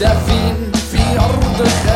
Steffi, vier Runde